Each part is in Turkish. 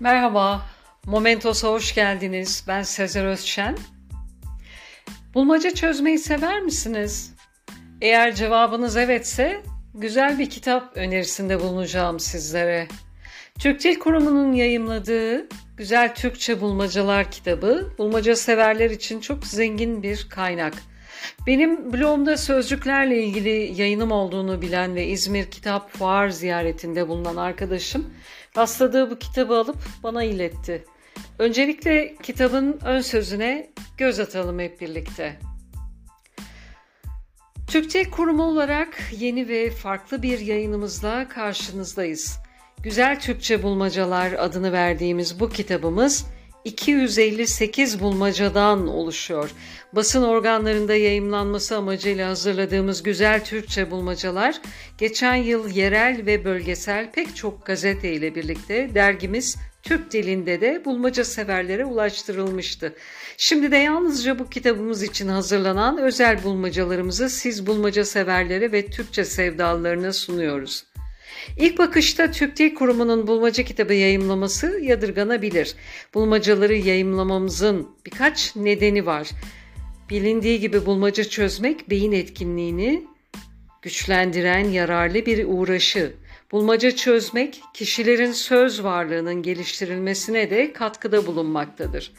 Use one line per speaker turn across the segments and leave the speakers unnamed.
Merhaba, Momentos'a hoş geldiniz. Ben Sezer Özşen. Bulmaca çözmeyi sever misiniz? Eğer cevabınız evetse, güzel bir kitap önerisinde bulunacağım sizlere. Türk Dil Kurumu'nun yayımladığı Güzel Türkçe Bulmacalar kitabı, bulmaca severler için çok zengin bir kaynak. Benim blogumda sözcüklerle ilgili yayınım olduğunu bilen ve İzmir Kitap Fuar ziyaretinde bulunan arkadaşım rastladığı bu kitabı alıp bana iletti. Öncelikle kitabın ön sözüne göz atalım hep birlikte. Türkçe Kurumu olarak yeni ve farklı bir yayınımızla karşınızdayız. Güzel Türkçe Bulmacalar adını verdiğimiz bu kitabımız 258 bulmacadan oluşuyor. Basın organlarında yayımlanması amacıyla hazırladığımız güzel Türkçe bulmacalar geçen yıl yerel ve bölgesel pek çok gazete ile birlikte dergimiz Türk dilinde de bulmaca severlere ulaştırılmıştı. Şimdi de yalnızca bu kitabımız için hazırlanan özel bulmacalarımızı siz bulmaca severlere ve Türkçe sevdalılarına sunuyoruz. İlk bakışta Türk Dil Kurumu'nun bulmaca kitabı yayımlaması yadırganabilir. Bulmacaları yayımlamamızın birkaç nedeni var. Bilindiği gibi bulmaca çözmek beyin etkinliğini güçlendiren yararlı bir uğraşı. Bulmaca çözmek kişilerin söz varlığının geliştirilmesine de katkıda bulunmaktadır.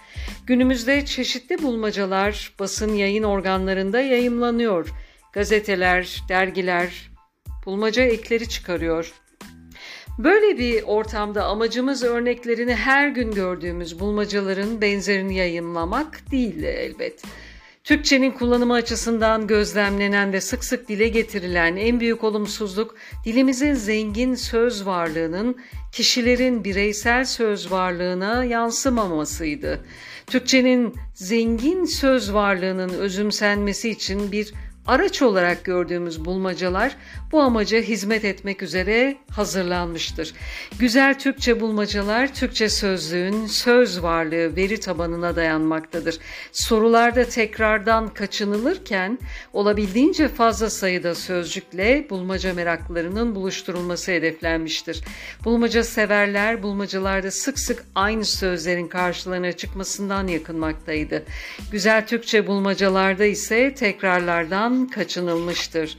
Günümüzde çeşitli bulmacalar basın yayın organlarında yayımlanıyor. Gazeteler, dergiler bulmaca ekleri çıkarıyor. Böyle bir ortamda amacımız örneklerini her gün gördüğümüz bulmacaların benzerini yayınlamak değil elbet. Türkçenin kullanımı açısından gözlemlenen ve sık sık dile getirilen en büyük olumsuzluk dilimizin zengin söz varlığının kişilerin bireysel söz varlığına yansımamasıydı. Türkçenin zengin söz varlığının özümsenmesi için bir araç olarak gördüğümüz bulmacalar bu amaca hizmet etmek üzere hazırlanmıştır. Güzel Türkçe bulmacalar Türkçe sözlüğün söz varlığı veri tabanına dayanmaktadır. Sorularda tekrardan kaçınılırken olabildiğince fazla sayıda sözcükle bulmaca meraklılarının buluşturulması hedeflenmiştir. Bulmaca severler bulmacalarda sık sık aynı sözlerin karşılarına çıkmasından yakınmaktaydı. Güzel Türkçe bulmacalarda ise tekrarlardan kaçınılmıştır.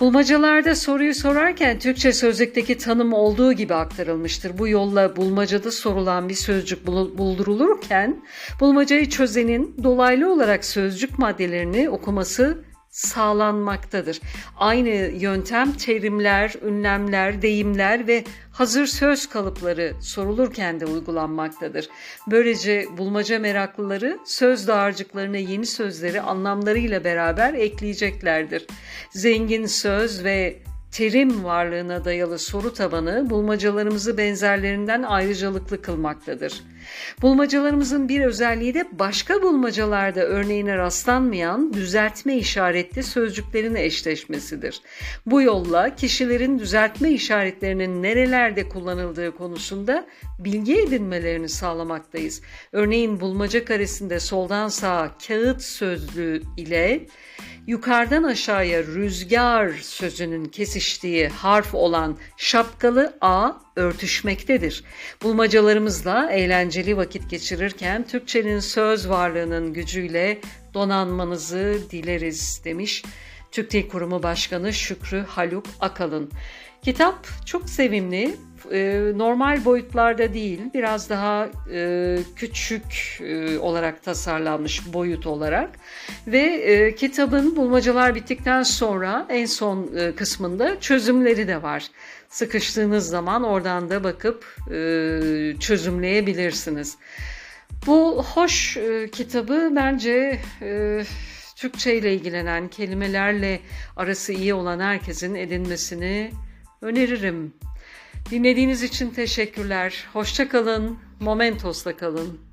Bulmacalarda soruyu sorarken Türkçe sözlükteki tanım olduğu gibi aktarılmıştır. Bu yolla bulmacada sorulan bir sözcük buldurulurken bulmacayı çözenin dolaylı olarak sözcük maddelerini okuması sağlanmaktadır. Aynı yöntem terimler, ünlemler, deyimler ve hazır söz kalıpları sorulurken de uygulanmaktadır. Böylece bulmaca meraklıları söz dağarcıklarına yeni sözleri anlamlarıyla beraber ekleyeceklerdir. Zengin söz ve terim varlığına dayalı soru tabanı bulmacalarımızı benzerlerinden ayrıcalıklı kılmaktadır. Bulmacalarımızın bir özelliği de başka bulmacalarda örneğine rastlanmayan düzeltme işaretli sözcüklerin eşleşmesidir. Bu yolla kişilerin düzeltme işaretlerinin nerelerde kullanıldığı konusunda bilgi edinmelerini sağlamaktayız. Örneğin bulmaca karesinde soldan sağa kağıt sözlüğü ile yukarıdan aşağıya rüzgar sözünün kesiştiği harf olan şapkalı A örtüşmektedir. Bulmacalarımızla eğlenceli vakit geçirirken Türkçenin söz varlığının gücüyle donanmanızı dileriz demiş Türk Dil Kurumu Başkanı Şükrü Haluk Akalın. Kitap çok sevimli, e, normal boyutlarda değil, biraz daha e, küçük e, olarak tasarlanmış boyut olarak ve kitabın bulmacalar bittikten sonra en son kısmında çözümleri de var. Sıkıştığınız zaman oradan da bakıp çözümleyebilirsiniz. Bu hoş kitabı bence Türkçe ile ilgilenen, kelimelerle arası iyi olan herkesin edinmesini öneririm. Dinlediğiniz için teşekkürler. Hoşça kalın. Momentos'ta kalın.